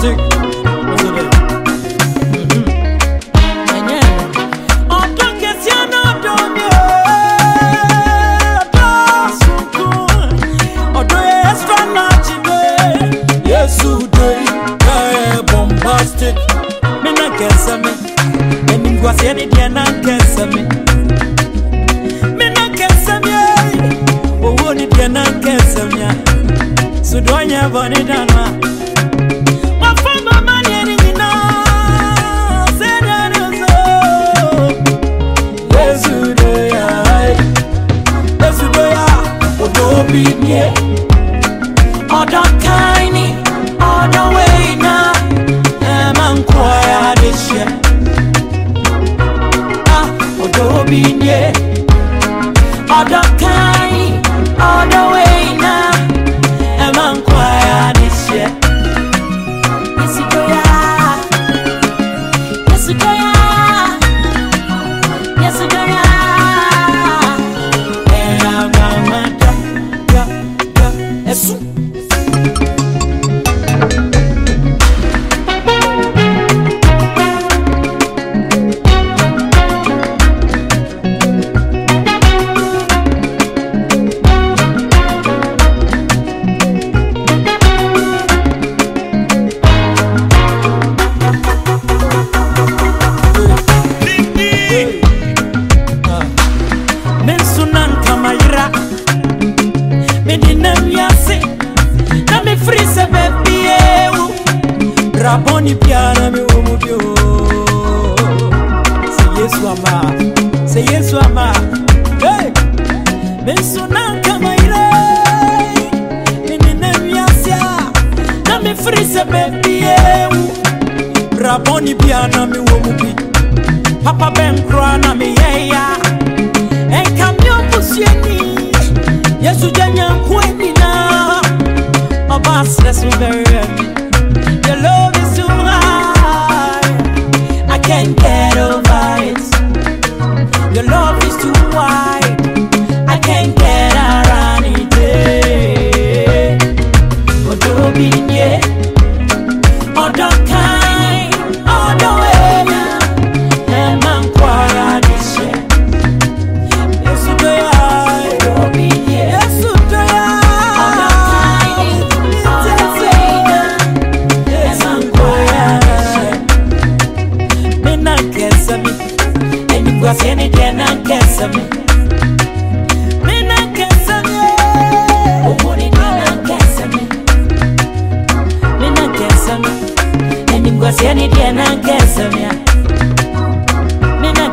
stick. What's it there? Bombastic, me na kesa me, me ningwa siyeni dia na kesa me. Sudonya Bonidana. bleed, yeah. Other tiny, other way now. I'm quiet this year. Ah, oh, don't naponi pia nami umuvyo se yesu ama se yesu ama. Hey! mensunan kama ire ninenewiasya nami frise mebieu raboni pia nami womubi papa benkora na mi yeah, yeah. mgeni tena nkesame mina nkesame umuni mina nkesame enimgwasieni tena nkesame mina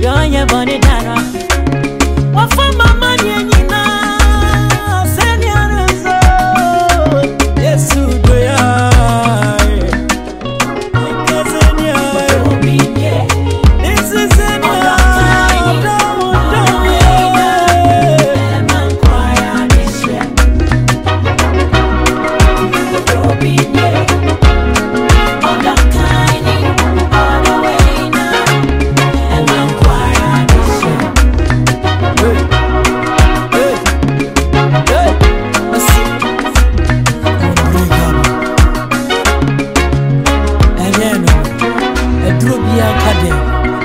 yonye boni tena will be a